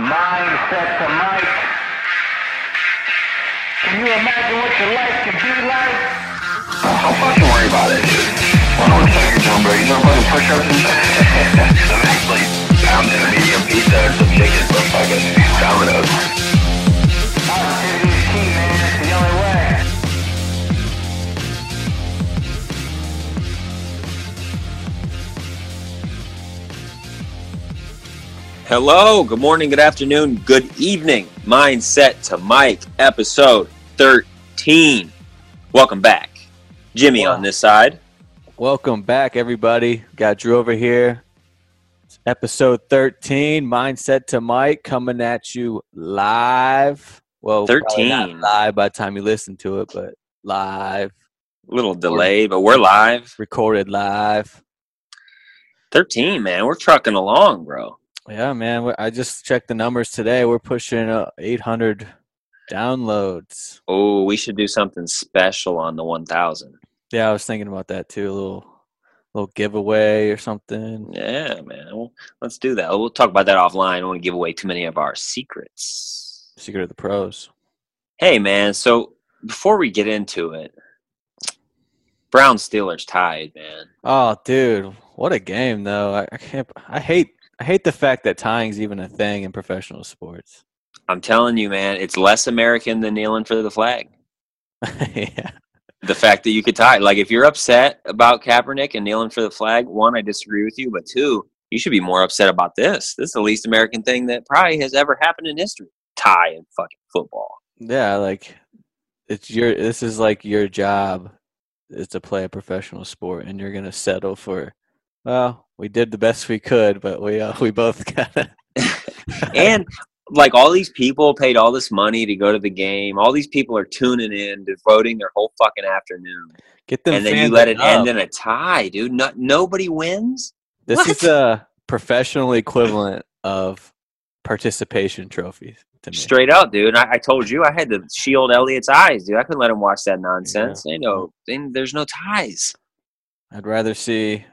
Mindset to Mic. Can you imagine what your life could be like? Don't fucking worry about it, dude. I don't know the you're doing, bro. You doing fucking push-ups and? I'm actually pounding a medium pizza and some chicken from fucking Domino's. Hello, good morning, good afternoon, good evening. Mindset to Mic, episode 13. Welcome back. Jimmy Wow. on this side. Welcome back, everybody. Got Drew over here. It's episode 13, Mindset to Mic, coming at you live. Well, probably not 13. live by the time you listen to it, but live, A little delayed, but we're live. recorded live. 13, man. We're trucking along, bro. Yeah, man. I just checked the numbers today. We're pushing uh, 800 downloads. Oh, we should do something special on the 1000. Yeah, I was thinking about that too. A little, little giveaway or something. Yeah, man. Well, let's do that. We'll talk about that offline. I don't want to give away too many of our secrets. Secret of the pros. Hey, man. So before we get into it, Brown Steelers tied, man. Oh, dude, what a game though! I, I can't. I hate. I hate the fact that tying's even a thing in professional sports. I'm telling you, man, it's less American than kneeling for the flag. yeah, The fact that you could tie, like, if you're upset about Kaepernick and kneeling for the flag, one, I disagree with you, but two, you should be more upset about this. This is the least American thing that probably has ever happened in history. Tie in fucking football. yeah. Like, it's your. This is like your job is to play a professional sport, and you're gonna settle for. Well, we did the best we could, but we uh, we both kind of. And like all these people paid all this money to go to the game. All these people are tuning in, devoting their whole fucking afternoon, get them. and then you let it up. end in a tie, dude. No, nobody wins. This What? is a professional equivalent of participation trophies to me. Straight up, dude. I, I told you I had to shield Elliot's eyes, dude. I couldn't let him watch that nonsense. They know they, there's no ties, I'd rather see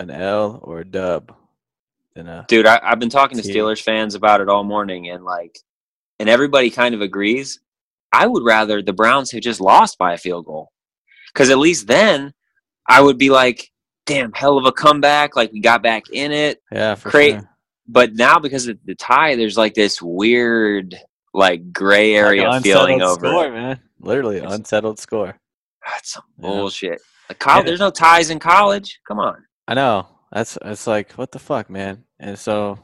an L or a dub than a. dude. I, I've been talking to Gee. Steelers fans about it all morning, and like, and everybody kind of agrees. I would rather the Browns have just lost by a field goal, because at least then I would be like, "Damn, hell of a comeback! Like we got back in it." Yeah, for Great. sure. But now because of the tie, there's like this weird, like gray area Like feeling unsettled over. it. man. Literally It's- unsettled score. Ah, That's some Yeah. bullshit. Like, college, Yeah. There's no ties in college. Come on. I know. That's it's like what the fuck, man. And so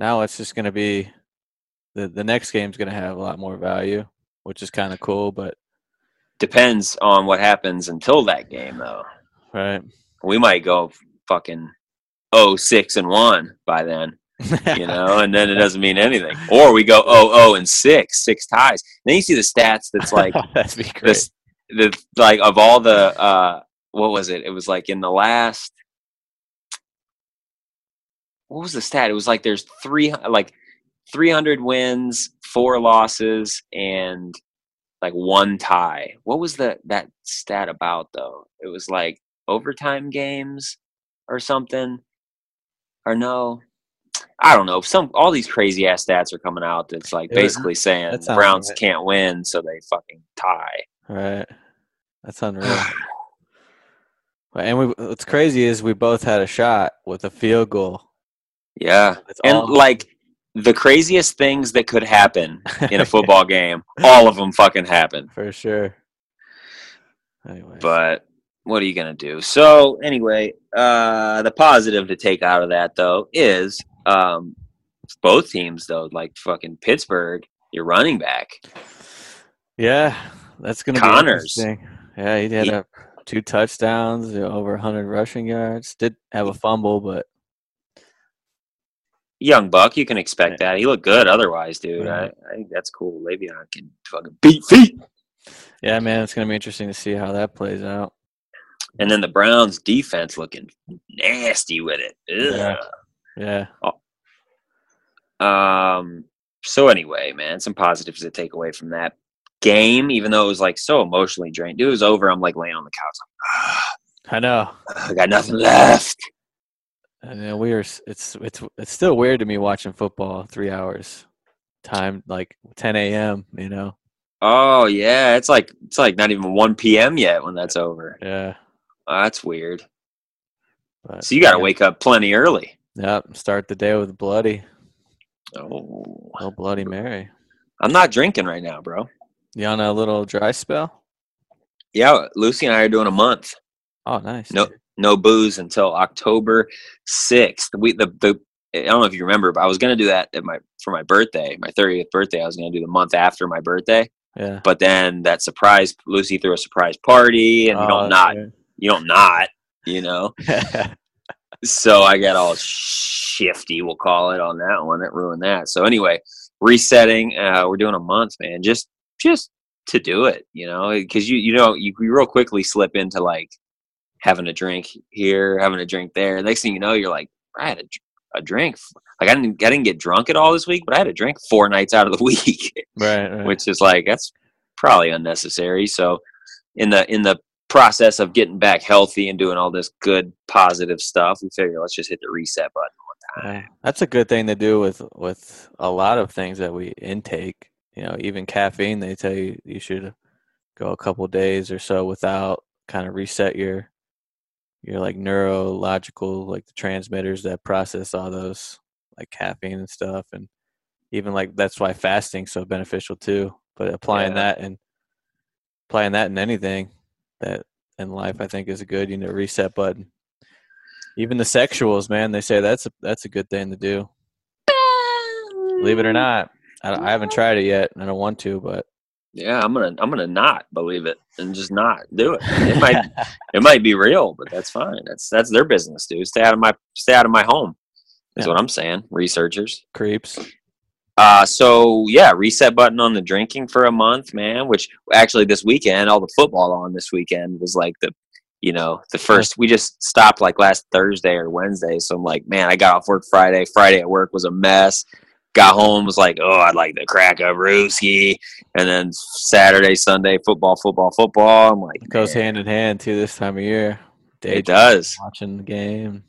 now it's just gonna be the the next game's gonna have a lot more value, which is kind of cool. But Depends on what happens until that game, though. right, We might go fucking oh six and one by then, you know, and then it doesn't mean anything. Or we go oh oh and six, six ties. Then you see the stats. That's like great. this, the like of all the uh, what was it? It was like in the last. What was the stat? It was like there's three like 300 wins, four losses, and like one tie. What was the that stat about though? It was like overtime games or something, or no? I don't know. Some all these crazy ass stats are coming out. That's like that- basically saying the Browns right. can't win, so they fucking tie. Right, that's unreal. And we, what's crazy is we both had a shot with a field goal. Yeah, That's and all- like the craziest things that could happen in a football game, all of them fucking happen. for sure. Anyway, But what are you gonna do? So anyway, uh, the positive to take out of that though is um, both teams though, like fucking Pittsburgh, your running back. yeah, that's gonna Conner's. be interesting. Yeah, he had He- a, two touchdowns, over 100 rushing yards. Did have a fumble, but Young buck, you can expect that. He looked good otherwise, dude. I, I think that's cool. Le'Veon can fucking beat feet. yeah, man, it's gonna be interesting to see how that plays out. And then the Browns defense looking nasty with it. Ugh. Yeah. Um. So anyway, man, some positives to take away from that game, even though it was like so emotionally drained. Dude, it was over. I'm like laying on the couch. I know. I got nothing left. And then we s- It's it's it's still weird to me watching football three hours, time like 10 a.m. You know. Oh yeah, it's like it's like not even one p.m. yet when that's over. Yeah. Oh, that's weird. But, So you got to yeah. wake up plenty early. Yep. Start the day with bloody. Oh, Oh, Bloody Mary. I'm not drinking right now, bro. You on a little dry spell? Yeah, Lucy and I are doing a month. Oh, nice. No, dude. No booze until October sixth. We the the I don't know if you remember, but I was gonna do that at my for my birthday, my thirtieth birthday. I was gonna do the month after my birthday, Yeah. but then that surprise Lucy threw a surprise party, and you Oh, don't not you don't not you know. So I got all shifty, we'll call it, on that one. That ruined that. So anyway, resetting. Uh, we're doing a month, man. Just just to do it, you know, because you you know you, you real quickly slip into like having a drink here, having a drink there. Next thing you know, you're like, I had a, a drink. Like I didn't I didn't get drunk at all this week, but I had a drink four nights out of the week, right. right. which is like that's probably unnecessary. So in the in the process of getting back healthy and doing all this good positive stuff, we figure let's just hit the reset button. That's a good thing to do with with a lot of things that we intake. You know, even caffeine. They tell you you should go a couple days or so without kind of reset your your like neurological like the transmitters that process all those like caffeine and stuff and even like that's why fasting's so beneficial too but applying Yeah. that and applying that in anything that in life i think is a good you know reset button even the sexuals man they say that's a that's a good thing to do believe it or not i, I haven't tried it yet and i don't want to but Yeah, I'm gonna I'm gonna not believe it and just not do it. It might it might be real, but that's fine. That's that's their business, dude. Stay out of my stay out of my home. Is Yeah. what I'm saying. Researchers. creeps Uh so yeah, reset button on the drinking for a month, man. Which actually this weekend, all the football on this weekend was like the you know, the first we just stopped like last Thursday or Wednesday. So I'm like, man, I got off work Friday. Friday at work was a mess. Got home, was like, oh, I'd like to crack a brewski. And then Saturday, Sunday, football, football, football. I'm like, it goes hand in hand too this time of year day It does. watching the game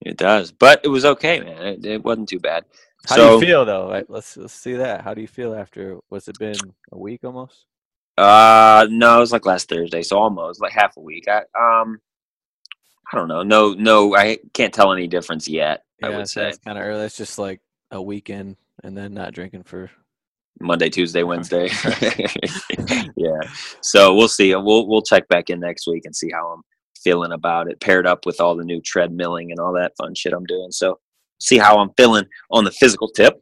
It does. But it was okay, man. It, it wasn't too bad. How so, do you feel though? Right, let's let's see that. How do you feel after? Was it been a week almost? Uh, no, it was like last Thursday, so almost like half a week. I um, I don't know. No, no, I can't tell any difference yet. I would say it's kind of early. It's just like a weekend and then not drinking for. Monday, Tuesday, Wednesday. yeah. So we'll see. We'll we'll check back in next week and see how I'm feeling about it. Paired up with all the new treadmilling and all that fun shit I'm doing. So see how I'm feeling on the physical tip.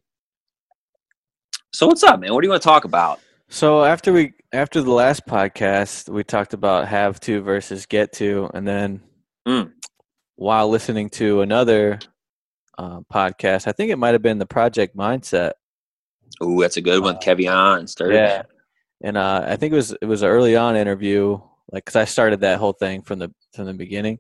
So what's up, man? What do you want to talk about? So after we after the last podcast, we talked about have to versus get to, and then Mm. while listening to another uh, podcast, I think it might have been the Project Mindset. Oh, that's a good one. Uh, Kevion and Sturdy. Yeah, and uh, I think it was it was an early on interview, like because I started that whole thing from the from the beginning.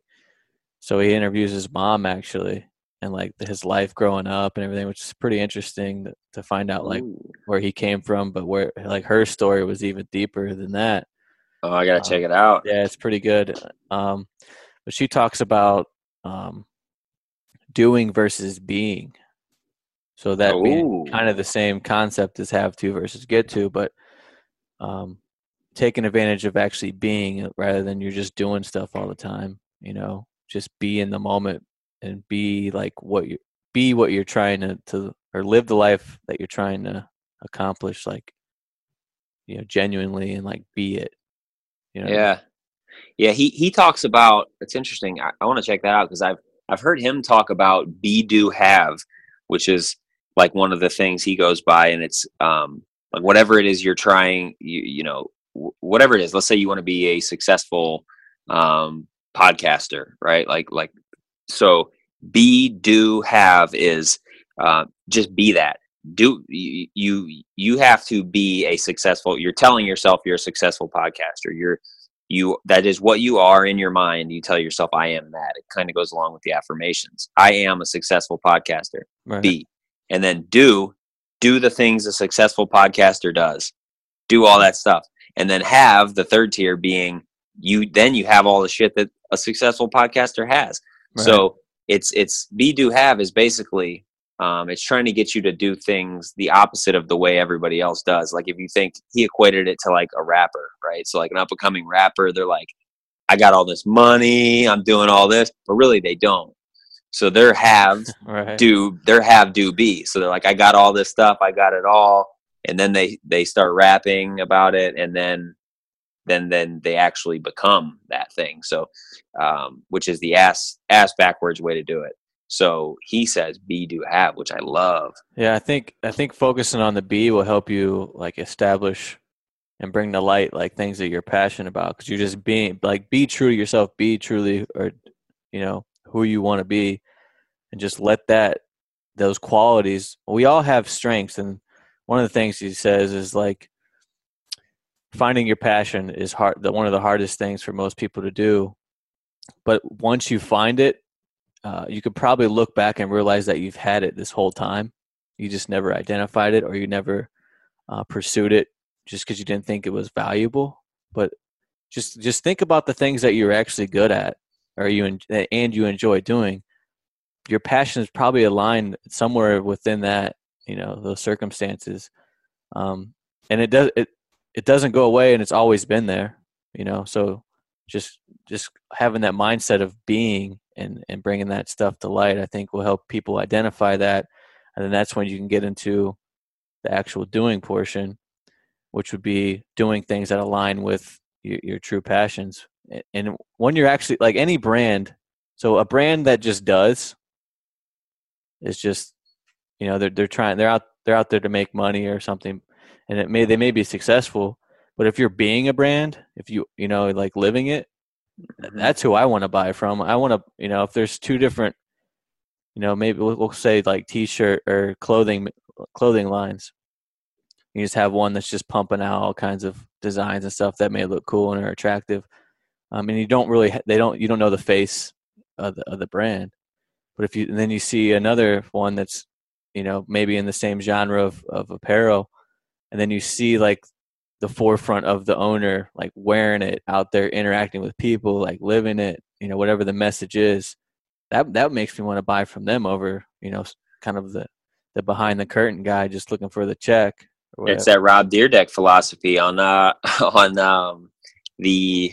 So he interviews his mom actually, and like his life growing up and everything, which is pretty interesting to, to find out like Ooh. where he came from, but where like her story was even deeper than that. Oh, I gotta check it out. Yeah, it's pretty good. Um, but she talks about um, doing versus being. So that being kind of the same concept as have to versus get to, but um, taking advantage of actually being rather than you're just doing stuff all the time. You know, just be in the moment and be like what you be what you're trying to, to or live the life that you're trying to accomplish. Like you know, genuinely and like be it. You know, Yeah, yeah. He he talks about. It's interesting. I, I want to check that out because I've I've heard him talk about be do have, which is like one of the things he goes by, and it's um like whatever it is you're trying. You you know wh- whatever it is. Let's say you want to be a successful um podcaster, right? Like like so. Be do have is uh, just be that do you you you have to be a successful you're telling yourself you're a successful podcaster you're you that is what you are in your mind you tell yourself i am that. It kind of goes along with the affirmations. I am a successful podcaster. Right. be and then do do the things a successful podcaster does. Do all that stuff. And then have the third tier being you then you have all the shit that a successful podcaster has. Right. so it's it's be do have is basically um, it's trying to get you to do things the opposite of the way everybody else does. Like if you think he equated it to like a rapper, right? So like an up and coming rapper, they're like, I got all this money, I'm doing all this, but really they don't. So they're have Right. do they're have do be. So they're like, I got all this stuff, I got it all, and then they they start rapping about it, and then then then they actually become that thing. So, um, which is the ass ass backwards way to do it. So he says be do have, which I love. Yeah, I think I think focusing on the B will help you like establish and bring to light like things that you're passionate about because you're just being like be true to yourself, be truly or you know who you want to be, and just let that those qualities. We all have strengths, and one of the things he says is like finding your passion is hard. The one of the hardest things for most people to do, but once you find it, uh, you could probably look back and realize that you've had it this whole time. You just never identified it, or you never uh, pursued it just because you didn't think it was valuable. But just just think about the things that you're actually good at, or you en- and you enjoy doing. Your passion is probably aligned somewhere within that, you know, those circumstances, um, and it does it it doesn't go away, and it's always been there, you know. So just just having that mindset of being and and bringing that stuff to light, I think will help people identify that, and then that's when you can get into the actual doing portion, which would be doing things that align with your, your true passions. And when you're actually like any brand, so a brand that just does is just you know they're they're trying they're out they're out there to make money or something, and it may they may be successful, but if you're being a brand, if you you know like living it, that's who I want to buy from. I want to, you know, if there's two different, you know, maybe we'll, we'll say like t-shirt or clothing clothing lines. You just have one that's just pumping out all kinds of designs and stuff that may look cool and are attractive. Um, mean, you don't really, they don't, you don't know the face of the, of the brand. But if you, and then you see another one that's, you know, maybe in the same genre of, of apparel, and then you see like the forefront of the owner like wearing it out there interacting with people like living it you know whatever the message is that that makes me want to buy from them over you know kind of the the behind the curtain guy just looking for the check It's that Rob Dyrdek philosophy on uh on um the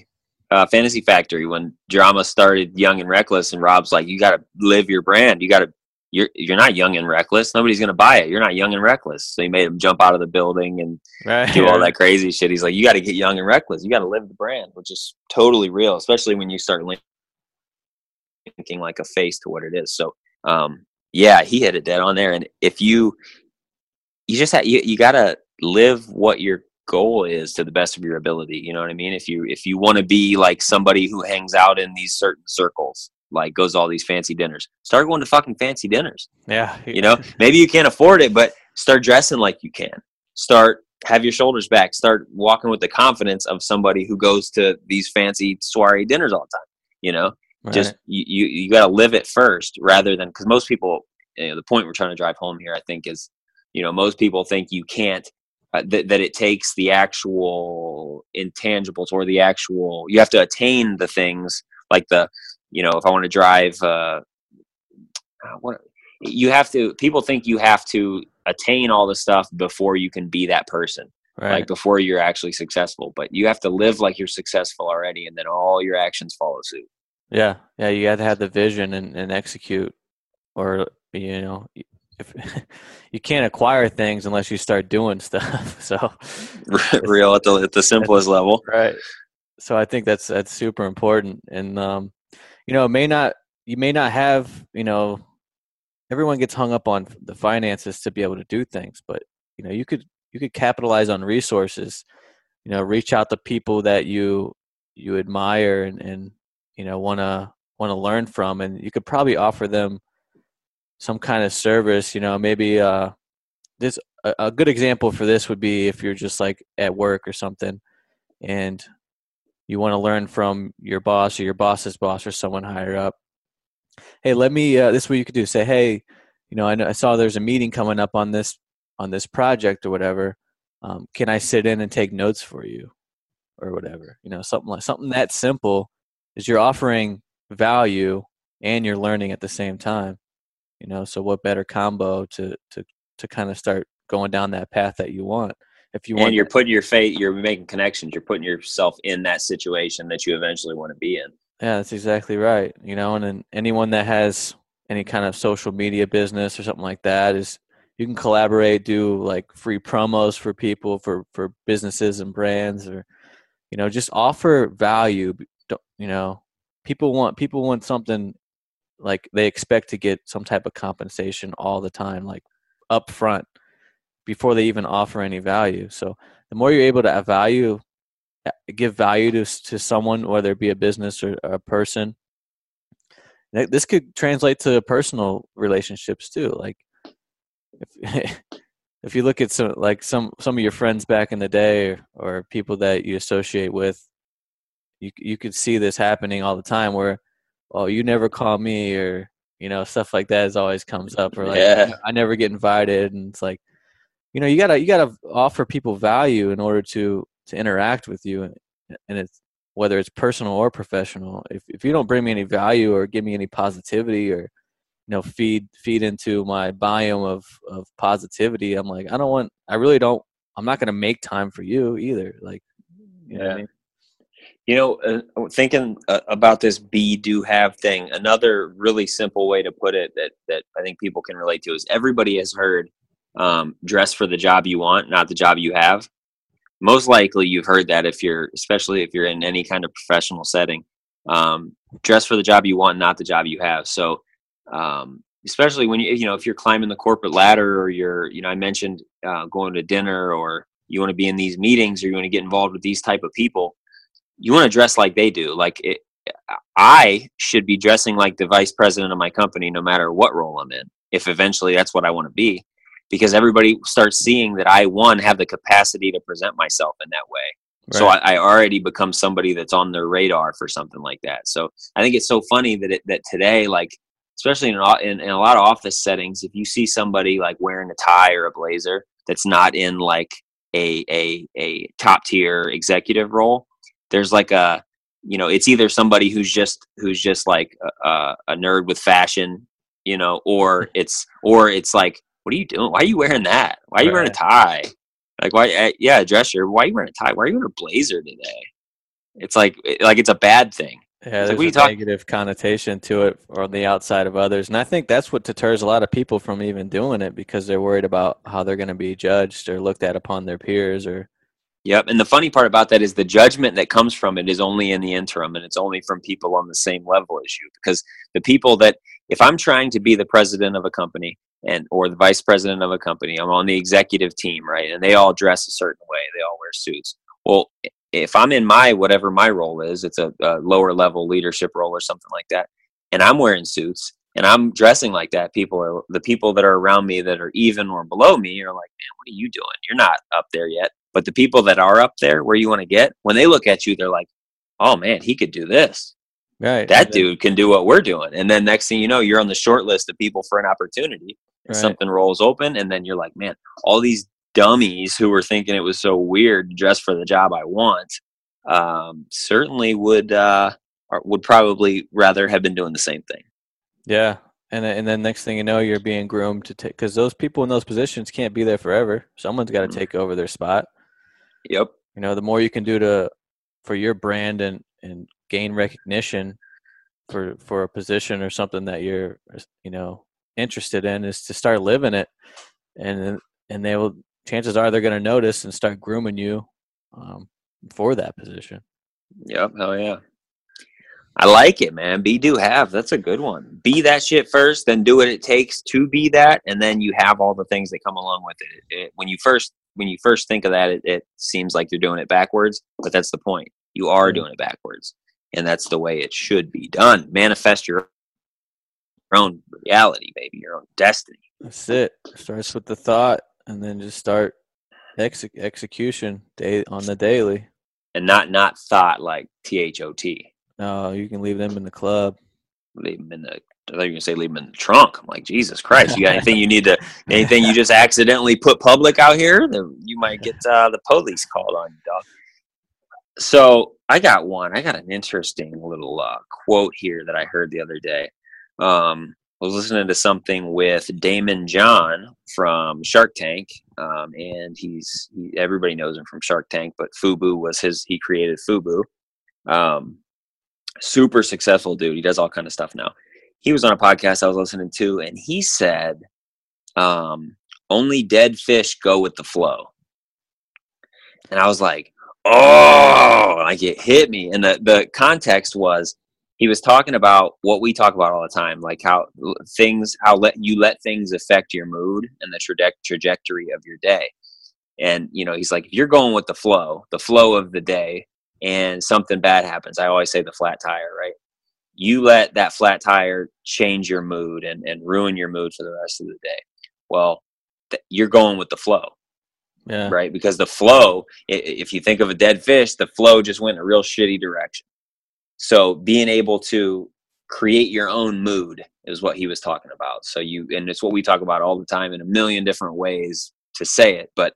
uh, Fantasy Factory when drama started Young and Reckless and Rob's like you got to live your brand. You got to you're you're not young and reckless. Nobody's gonna buy it. You're not young and reckless. So he made him jump out of the building and right. do all that crazy shit. He's like you got to get young and reckless. You got to live the brand which is totally real especially when you start linking like a face to what it is. So um yeah he hit it dead on there. And if you you just have, you, you gotta live what your goal is to the best of your ability. You know what i mean? If you if you want to be like somebody who hangs out in these certain circles like goes to all these fancy dinners. Start going to fucking fancy dinners. Yeah. You know maybe you can't afford it but start dressing like you can. Start have your shoulders back. Start walking with the confidence of somebody who goes to these fancy soiree dinners all the time you know? Right. just you you, you got to live it first rather than because most people you know, the point we're trying to drive home here i think is you know most people think you can't uh, that, that it takes the actual intangibles or the actual you have to attain the things like the you know if i want to drive uh uh, what you have to people think you have to attain all the stuff before you can be that person right. like before you're actually successful but you have to live like you're successful already and then all your actions follow suit. Yeah yeah you have to have the vision and, and execute or you know if you can't acquire things unless you start doing stuff so. Real at the at the simplest level. right. So i think that's that's super important and um you know may not you may not have you know everyone gets hung up on the finances to be able to do things but you know you could you could capitalize on resources you know reach out to people that you you admire and and you know want to want to learn from and you could probably offer them some kind of service you know maybe uh this a, a good example for this would be if you're just like at work or something and you want to learn from your boss or your boss's boss or someone higher up hey let me uh, this is what you could do say hey you know I, know, I saw there's a meeting coming up on this on this project or whatever um, can i sit in and take notes for you or whatever you know something like something that simple is you're offering value and you're learning at the same time. You know, so what better combo to to to kind of start going down that path that you want. If you want, and you're putting your fate, you're making connections. You're putting yourself in that situation that you eventually want to be in. Yeah, that's exactly right. You know, and then anyone that has any kind of social media business or something like that is you can collaborate, do like free promos for people for for businesses and brands, or you know, just offer value. You know, people want people want something like they expect to get some type of compensation all the time, like up front before they even offer any value. So the more you're able to value give value to to someone, whether it be a business or a person. This could translate to personal relationships too. Like if if you look at some like some some of your friends back in the day or, or people that you associate with, you you could see this happening all the time. Where, oh, you never call me, or you know stuff like that is always comes up. Or like, Yeah. I never get invited, and it's like, you know, you gotta you gotta offer people value in order to to interact with you, and, and it's whether it's personal or professional. If if you don't bring me any value or give me any positivity or you know feed feed into my biome of of positivity, I'm like I don't want. I really don't. I'm not gonna make time for you either. Like, you know what I Yeah. mean? You know, uh, thinking uh, about this be do have thing, another really simple way to put it that that I think people can relate to is everybody has heard um, dress for the job you want, not the job you have. Most likely, you've heard that if you're, especially if you're in any kind of professional setting, um, dress for the job you want, not the job you have. So, um, especially when you, you know, if you're climbing the corporate ladder or you're, you know, I mentioned uh, going to dinner or you want to be in these meetings or you want to get involved with these type of people you want to dress like they do like it, i should be dressing like the vice president of my company no matter what role i'm in if eventually that's what i want to be because everybody starts seeing that i one have the capacity to present myself in that way. So I, I already become somebody that's on their radar for something like that. So i think it's so funny that it, that today like especially in, a- in in a lot of office settings if you see somebody like wearing a tie or a blazer that's not in like a a a top tier executive role there's like a you know it's either somebody who's just who's just like a, a- a nerd with fashion you know or it's or it's like what are you doing why are you wearing that why are you wearing a tie like why eh, yeah dress shirt why are you wearing a tie why are you wearing a blazer today it's like it- like it's a bad thing Yeah, It's there's you a talk- negative connotation to it on the outside of others, and I think that's what deters a lot of people from even doing it because they're worried about how they're going to be judged or looked at upon their peers. Or Yep. And the funny part about that is the judgment that comes from it is only in the interim and it's only from people on the same level as you. Because the people that, if I'm trying to be the president of a company and or the vice president of a company, I'm on the executive team, right? And they all dress a certain way, they all wear suits. Well, if I'm in my whatever my role is, it's a, a lower level leadership role or something like that, and I'm wearing suits and I'm dressing like that, people are the people that are around me that are even or below me are like, man, what are you doing? You're not up there yet. But the people that are up there where you want to get, when they look at you, they're like, oh man, he could do this. Right, That dude can do what we're doing. And then next thing you know, you're on the short list of people for an opportunity. And Right. something rolls open, and then you're like, man, all these dummies who were thinking it was so weird to dress for the job I want um, certainly would uh, would probably rather have been doing the same thing. Yeah, and then, and then next thing you know, you're being groomed to take because those people in those positions can't be there forever. Someone's got to Mhm. take over their spot. Yep. You know, the more you can do to for your brand and and gain recognition for for a position or something that you're you know interested in is to start living it, and and they will. Chances are they're going to notice and start grooming you um, for that position. Yep. Hell yeah. I like it, man. Be do have. That's a good one. Be that shit first, then do what it takes to be that, and then you have all the things that come along with it. it when you first when you first think of that, it, it seems like you're doing it backwards, but that's the point. You are doing it backwards, and that's the way it should be done. Manifest your own reality, baby, your own destiny. That's it. Starts with the thought, and then just start ex- execution day on the daily. and not not thought like T H O T. No, you can leave them in the club. Leave them in the. I thought you were gonna say leave them in the trunk. I'm like Jesus Christ. You got anything you need to? Anything you just accidentally put public out here? Then you might get uh, the police called on you, dog. So I got one. I got an interesting little uh, quote here that I heard the other day. um, I was listening to something with Daymond John from Shark Tank, um, and he's he, everybody knows him from Shark Tank, but Fubu was his. He created Fubu. Um, super successful dude. He does all kind of stuff now. He was on a podcast I was listening to, and he said, um, "Only dead fish go with the flow." And I was like, "Oh!" Like it hit me, and the the context was he was talking about what we talk about all the time, like how things, how let you let things affect your mood and the traje- trajectory of your day. And you know, he's like, if you're going with the flow, the flow of the day, and something bad happens, I always say the flat tire, right? You let that flat tire change your mood and, and ruin your mood for the rest of the day. Well, th- you're going with the flow Yeah. right? Because the flow, if you think of a dead fish, the flow just went in a real shitty direction. So being able to create your own mood is what he was talking about. So you, and it's what we talk about all the time in a million different ways to say it, but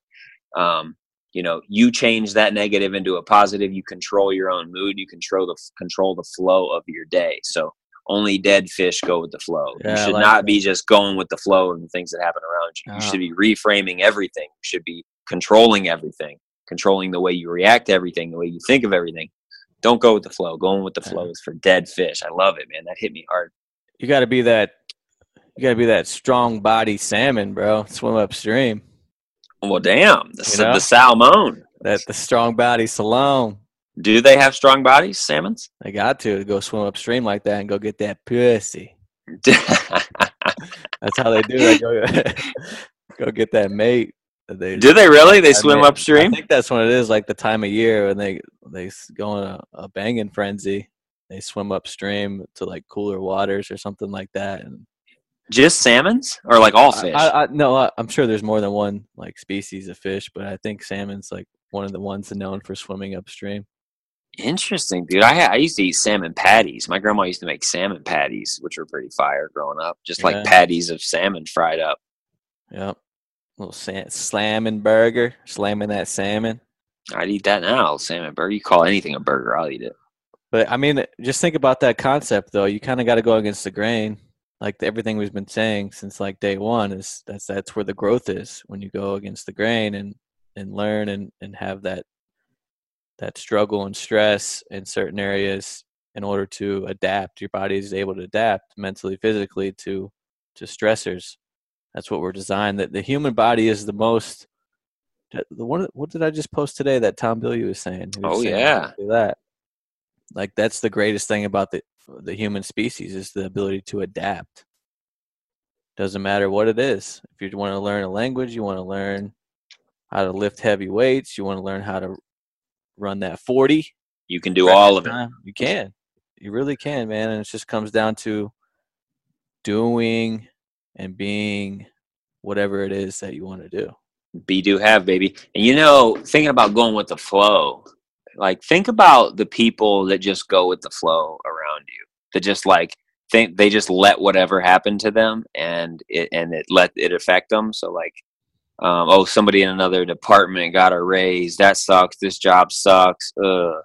um, you know, you change that negative into a positive. You control your own mood. You control the control the flow of your day. So only dead fish go with the flow. Yeah, you should like not that. be just going with the flow and the things that happen around you. You Ah. should be reframing everything. You should be controlling everything, controlling the way you react to everything, the way you think of everything. Don't go with the flow. Going with the flow is for dead fish. I love it, man. That hit me hard. You got to be that. You got to be that strong body salmon, bro. Swim upstream. Well, damn, the, You know? the salmon. That the strong body salon. Do they have strong bodies, salmons? They got to go swim upstream like that and go get that pussy. That's how they do it. Go, go get that mate. They, Do they really? They I swim mean, upstream? I think that's what it is. Like the time of year when they they go in a, a banging frenzy. They swim upstream to like cooler waters or something like that. And Just salmons, or like all fish? I, I, no, I, I'm sure there's more than one like species of fish, but I think salmon's like one of the ones known for swimming upstream. Interesting, dude. I I used to eat salmon patties. My grandma used to make salmon patties, which were pretty fire growing up. Just like patties of salmon fried up. Yep. Little sa- slamming burger, slamming that salmon. I'd eat that now, salmon burger. You call anything a burger, I'll eat it. But I mean, just think about that concept though. You kind of got to go against the grain. Like everything we've been saying since like day one is that's that's where the growth is when you go against the grain and and learn and and have that that struggle and stress in certain areas in order to adapt. Your body is able to adapt mentally, physically to to stressors. That's what we're designed. That the human body is the most. The one, what did I just post today? That Tom Bilyeu was saying. Was Oh, saying yeah. that. Like that's the greatest thing about the the human species is the ability to adapt. Doesn't matter what it is. If you want to learn a language, you want to learn how to lift heavy weights, you want to learn how to run that 40. You can do all of it. You can. You really can, man. And it just comes down to doing and being whatever it is that you want to do. Be do have, baby. And you know, thinking about going with the flow, like think about the people that just go with the flow around you. That just like think they just let whatever happen to them and it and it let it affect them. So like um, oh, somebody in another department got a raise. That sucks. This job sucks. Ugh.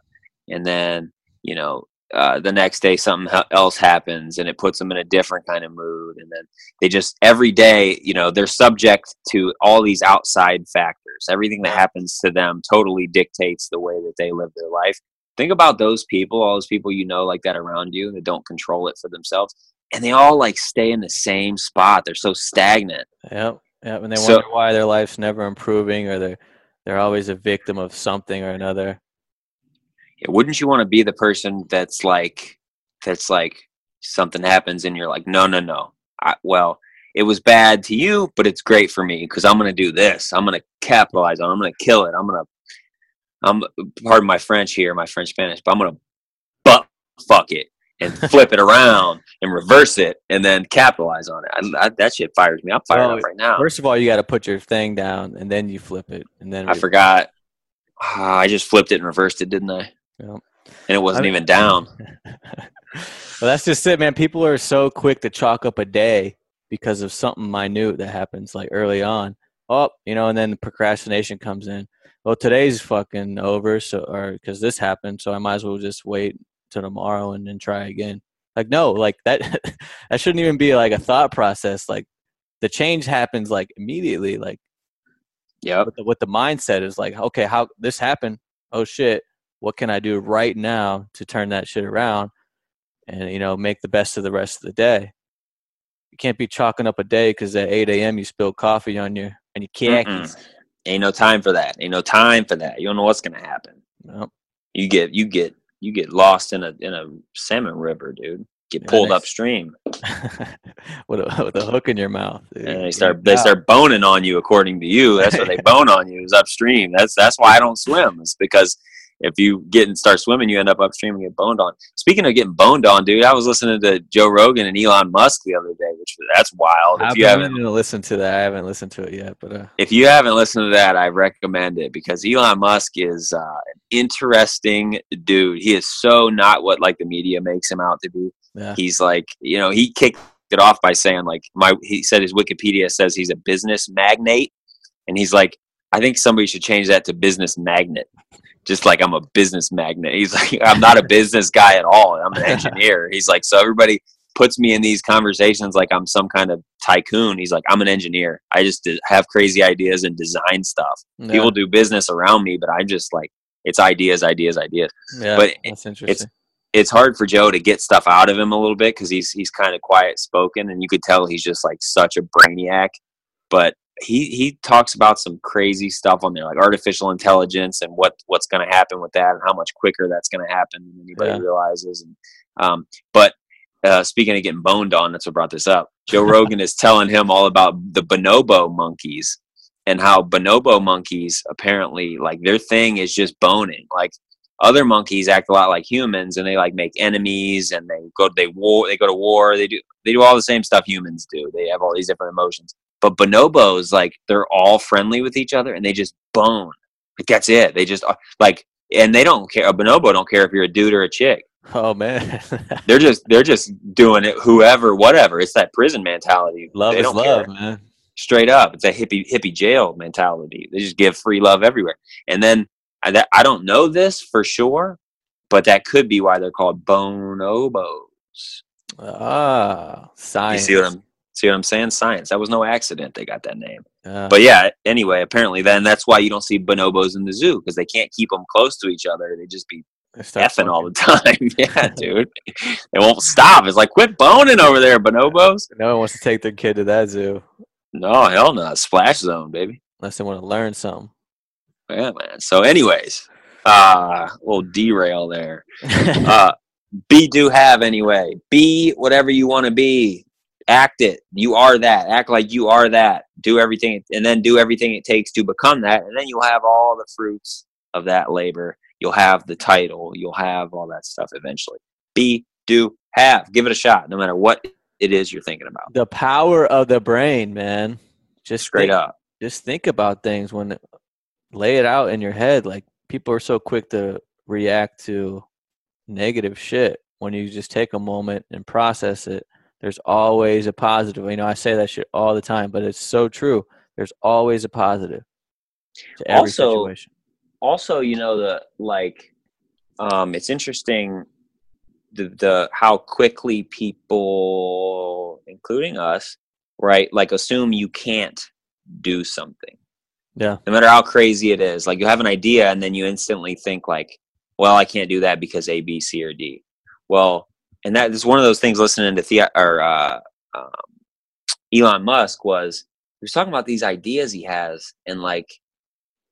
And then, you know, uh, the next day something else happens and it puts them in a different kind of mood. And then they just, every day, you know, they're subject to all these outside factors. Everything that happens to them totally dictates the way that they live their life. Think about those people, all those people you know like that around you that don't control it for themselves. And they all like stay in the same spot. They're so stagnant. Yep. Yep. And they So- wonder why their life's never improving or they're they're always a victim of something or another. Wouldn't you want to be the person that's like that's like something happens and you're like no no no. I, well it was bad to you but it's great for me because i'm gonna do this. I'm gonna capitalize on it. I'm gonna kill it. I'm gonna i'm pardon my french here my french spanish but i'm gonna butt fuck it and flip it around and reverse it and then capitalize on it. I, I, that shit fires me. I'm fired Well, up right now. First of all, you got to put your thing down and then you flip it and then i re- forgot. Ah, i just flipped it and reversed it didn't i And it wasn't I- even down well, that's just it, man. People are so quick to chalk up a day because of something minute that happens like early on. Oh, you know, and then procrastination comes in. Well, today's fucking over, so or because this happened, so I might as well just wait till tomorrow and then try again. Like no, like that that shouldn't even be like a thought process. Like the change happens like immediately. Like yeah, what the, what the mindset is like, okay, how this happened? Oh shit, what can I do right now to turn that shit around and you know make the best of the rest of the day? You can't be chalking up a day because at 8 a.m. you spilled coffee on your on your khakis. Ain't no time for that. Ain't no time for that. You don't know what's gonna happen. Nope. You get you get you get lost in a in a salmon river, dude. Get pulled next- upstream, with a with a hook in your mouth. dude. and they start they start boning on you. According to you, that's what they bone on you is upstream. That's that's why I don't swim. It's because if you get and start swimming, you end up upstream and get boned on. Speaking of getting boned on, dude, I was listening to Joe Rogan and Elon Musk the other day, which that's wild. I've If you been haven't listened to to that. I haven't listened to it yet, but uh, if you haven't listened to that, I recommend it because Elon Musk is uh, an interesting dude. He is so not what like the media makes him out to be. yeah, He's like, you know, he kicked it off by saying like my he said his Wikipedia says he's a business magnate, and he's like, I think somebody should change that to business magnet. Just like I'm a business magnet. He's like, I'm not a business guy at all. I'm an engineer. He's like, so everybody puts me in these conversations like I'm some kind of tycoon. He's like, I'm an engineer. I just have crazy ideas and design stuff. yeah, People do business around me, but I just like it's ideas, ideas, ideas. yeah, but that's interesting. It's hard for Joe to get stuff out of him a little bit because he's he's kind of quiet spoken, and you could tell he's just like such a brainiac. But he he talks about some crazy stuff on there, like artificial intelligence and what what's going to happen with that, and how much quicker that's going to happen than anybody Yeah. realizes. And um, but uh, speaking of getting boned on, that's what brought this up. Joe Rogan is telling him all about the bonobo monkeys and how bonobo monkeys apparently like their thing is just boning. Like other monkeys act a lot like humans and they like make enemies and they go they war they go to war they do they do all the same stuff humans do they have all these different emotions but bonobos like they're all friendly with each other and they just bone like that's it they just uh, like and they don't care a bonobo don't care if you're a dude or a chick oh man, they're just they're just doing it whoever whatever it's that prison mentality love they is love, care man. straight up. It's a hippie hippie jail mentality. They just give free love everywhere. And then I, that, I don't know this for sure, but that could be why they're called bonobos. Ah, You science. see what I'm see what I'm saying? Science. That was no accident. They got that name. Yeah. But yeah. Anyway, apparently then that's why you don't see bonobos in the zoo because they can't keep them close to each other. They just be effing all the time. yeah, dude. They won't stop. It's like quit boning over there, bonobos. No one wants to take their kid to that zoo No, hell no. Splash zone, baby. unless they want to learn something. Yeah, man. So, anyways, uh, we'll derail there. Uh, be do have anyway. Be whatever you want to be. Act it. You are that. Act like you are that. Do everything, and then do everything it takes to become that, and then you'll have all the fruits of that labor. You'll have the title. You'll have all that stuff eventually. Be do have. Give it a shot, no matter what it is you're thinking about. the power of the brain, man. Just Straight think, up. Just think about things when lay it out in your head. Like people are so quick to react to negative shit. When you just take a moment and process it, there's always a positive. You know, I say that shit all the time, but it's so true. There's always a positive to every Also, situation. also you know the like um it's interesting the the how quickly people including us right like assume you can't do something Yeah. no matter how crazy it is like you have an idea and then you instantly think like well i can't do that because a b c or d well and that is one of those things listening to the or uh, um, elon musk was he was talking about these ideas he has and like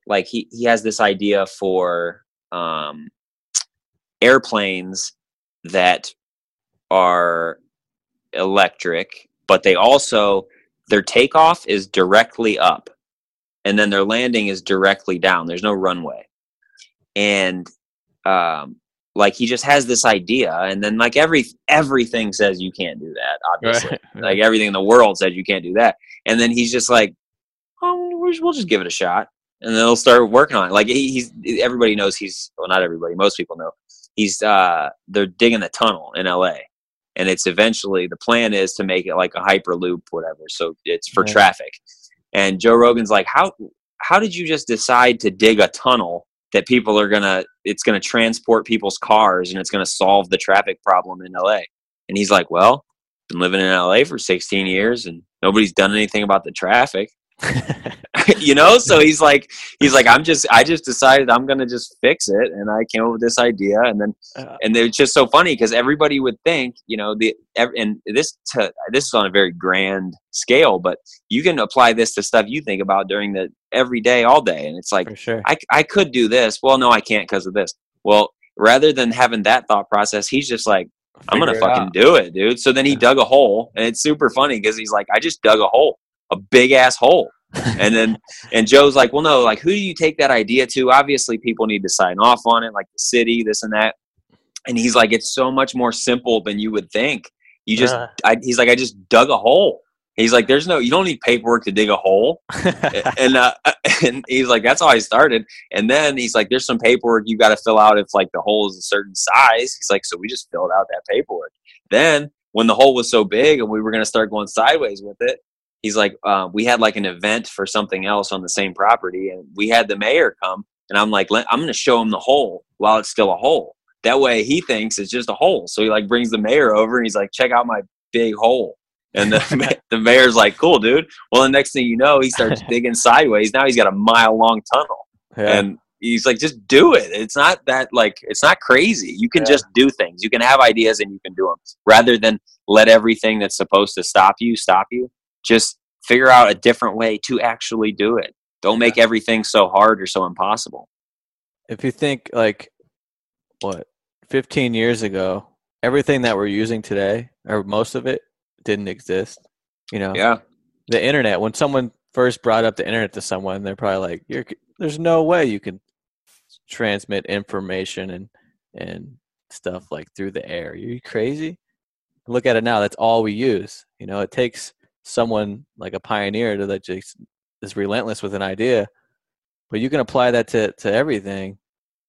like he, he has this idea for um, airplanes that are electric but they also their takeoff is directly up and then their landing is directly down. There's no runway. And um, like he just has this idea and then like every everything says you can't do that obviously. Right. like everything in the world says you can't do that. And then he's just like oh we'll just give it a shot. And then they'll start working on it. Like he, he's everybody knows he's well not everybody most people know. He's uh they're digging the tunnel in la and it's eventually the plan is to make it like a hyperloop whatever so it's for Right. traffic. And joe rogan's like how how did you just decide to dig a tunnel that people are gonna it's gonna transport people's cars and it's gonna solve the traffic problem in la And he's like, well, been living in LA for 16 years and nobody's done anything about the traffic. you know? So he's like he's like i'm just i just decided i'm gonna just fix it and i came up with this idea. And then Uh, and it's just so funny because everybody would think you know the and this to, this is on a very grand scale but you can apply this to stuff you think about during the every day all day and it's like sure. I, I could do this. Well no i can't because of this. Well rather than having that thought process he's just like i'm gonna fucking out. do it dude. So then he Yeah. dug a hole and it's super funny because he's like i just dug a hole a big ass hole and then and joe's like well no like who do you take that idea to? Obviously people need to sign off on it like the city this and that. And he's like it's so much more simple than you would think. You just Uh. I, he's like i just dug a hole. He's like there's no you don't need paperwork to dig a hole. And uh, and he's like that's how i started. And then he's like there's some paperwork you got to fill out if like the hole is a certain size. He's like so we just filled out that paperwork. Then when the hole was so big and we were going to start going sideways with it he's like uh, we had like an event for something else on the same property and we had the mayor come and i'm like i'm going to show him the hole while it's still a hole. That way he thinks it's just a hole. So he like brings the mayor over and he's like check out my big hole. And the, the mayor's like cool dude. Well the next thing you know he starts digging sideways. Now he's got a mile long tunnel. Yeah. and he's like just do it. It's not that like it's not crazy. You can Yeah. just do things. You can have ideas and you can do them rather than let everything that's supposed to stop you stop you just figure out a different way to actually do it. Don't make everything so hard or so impossible. If you think like what 15 years ago everything that we're using today or most of it didn't exist you know? Yeah. The internet when someone first brought up the internet to someone they're probably like You're, there's no way you can transmit information and and stuff like through the air. Are you crazy? Look at it now that's all we use you know? It takes someone like a pioneer that just is relentless with an idea but you can apply that to to everything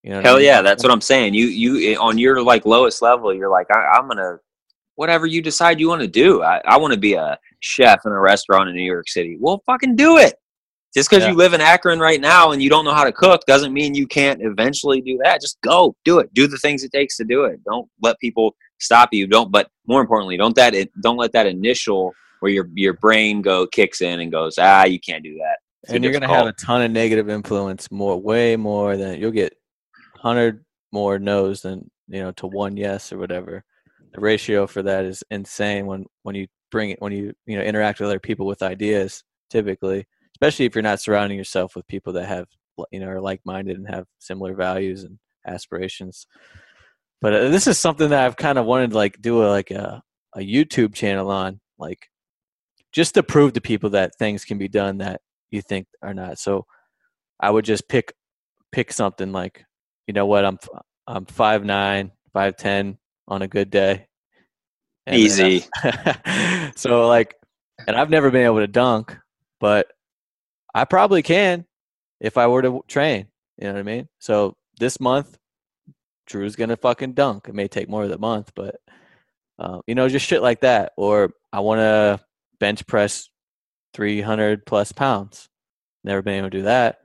you know what I hell mean? yeah that's what i'm saying you you eh, on your like lowest level you're like I, i'm gonna whatever you decide you want to do i, I want to be a chef in a restaurant in new york city well fucking do it just because Yeah. you live in akron right now and you don't know how to cook doesn't mean you can't eventually do that just go do it do the things it takes to do it don't let people stop you don't but more importantly don't that don't let that initial where your your brain go kicks in and goes ah you can't do that. Too and you're gonna have a ton of negative influence more way more than you'll get 100 more no's than you know to one yes or whatever. The ratio for that is insane when when you bring it when you you know interact with other people with ideas typically especially if you're not surrounding yourself with people that have you know are like-minded and have similar values and aspirations. But uh, this is something that i've kind of wanted to like do a like a, a youtube channel on like just to prove to people that things can be done that you think are not. So i would just pick pick something like you know what? I'm I'm 5'9 5'10 on a good day. And easy. So like and i've never been able to dunk but i probably can if i were to train you know what i mean? So this month drew's gonna fucking dunk. It may take more of the month but uh, you know just shit like that. Or i want to bench press 300 plus pounds. Never been able to do that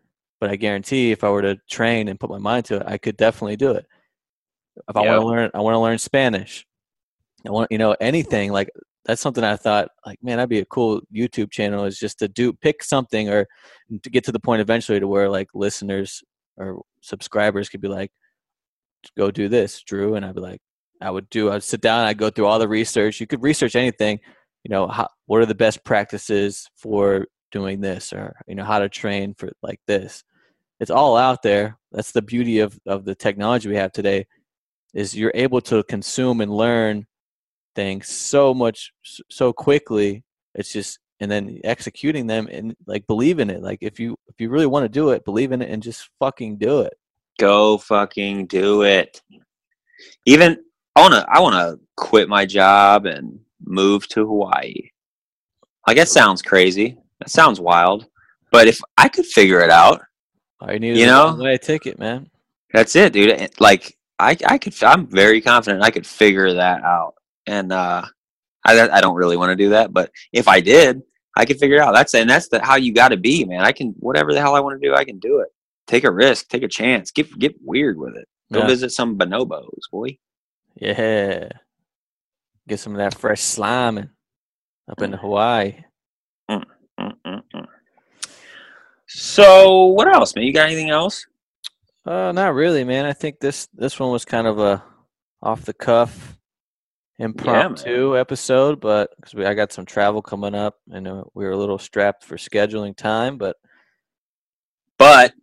but i guarantee if i were to train and put my mind to it i could definitely do it. If i want to learn i want to learn spanish. I want you know anything like that's something i thought like man that'd be a cool youtube channel is just to do pick something or to get to the point eventually to where like listeners or subscribers could be like go do this drew and i'd be like i would do i'd sit down i'd go through all the research. You could research anything you know how, what are the best practices for doing this or you know how to train for like this? It's all out there. That's the beauty of of the technology we have today is you're able to consume and learn things so much so quickly. It's just and then executing them and like believe in it. Like if you if you really want to do it believe in it and just fucking do it. Go fucking do it. Even I wanna I wanna quit my job and move to Hawaii. Like that sounds crazy. That sounds wild. But if I could figure it out, I need You know? a ticket man that's it, dude. Like I I could I'm very confident I could figure that out. And uh I I don't really want to do that, but if I did, I could figure it out. That's and that's the, how you got to be, man. I can whatever the hell I want to do, I can do it. Take a risk, take a chance, get get weird with it. Go Yeah. visit some bonobos, boy. yeah Get some of that fresh slime and up in mm. Hawaii. Mm-mm-mm. So what else, man? You got anything else? Uh, not really, man. I think this this one was kind of a off the cuff, impromptu episode, but because I got some travel coming up, and uh, we were a little strapped for scheduling time, but But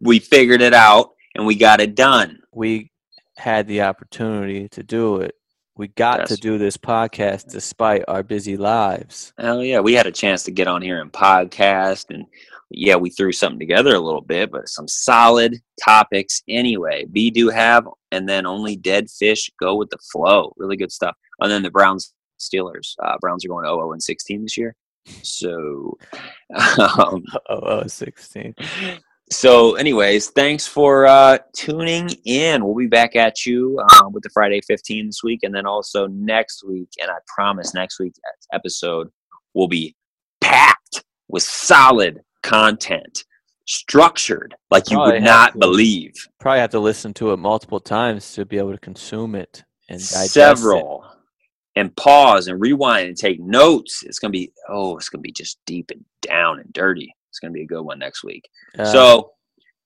we figured it out and we got it done. we had the opportunity to do it. We got to do this podcast despite our busy lives. Hell yeah, we had a chance to get on here and podcast, and yeah, we threw something together a little bit, but some solid topics anyway. Be do have, and then only dead fish go with the flow. Really good stuff. And then the Browns Steelers. Uh, Browns are going 0 and 16 this year. So, um, Oh, oh 16. So anyways, thanks for uh, tuning in. We'll be back at you uh, with the Friday 15 this week, and then also next week. And I promise next week's episode will be packed with solid content, structured like you Probably would not to. believe. Probably have to listen to it multiple times to be able to consume it and digest Several. And pause and rewind and take notes. It's gonna be oh, it's gonna be just deep and down and dirty. It's gonna be a good one next week. Uh, So,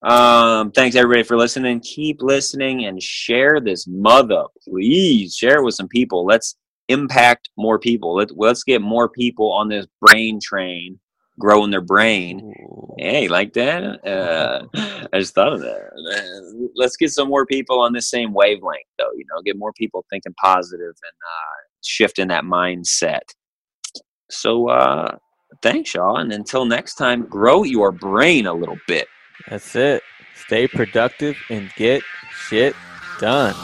um, thanks everybody for listening. Keep listening and share this mother, please. Share it with some people. Let's impact more people. Let, let's get more people on this brain train, growing their brain. Hey, like that? Uh, I just thought of that. Let's get some more people on the same wavelength, though. You know, get more people thinking positive and uh, shifting that mindset. So, uh, thanks, y'all. And until next time, grow your brain a little bit. That's it. Stay productive and get shit done.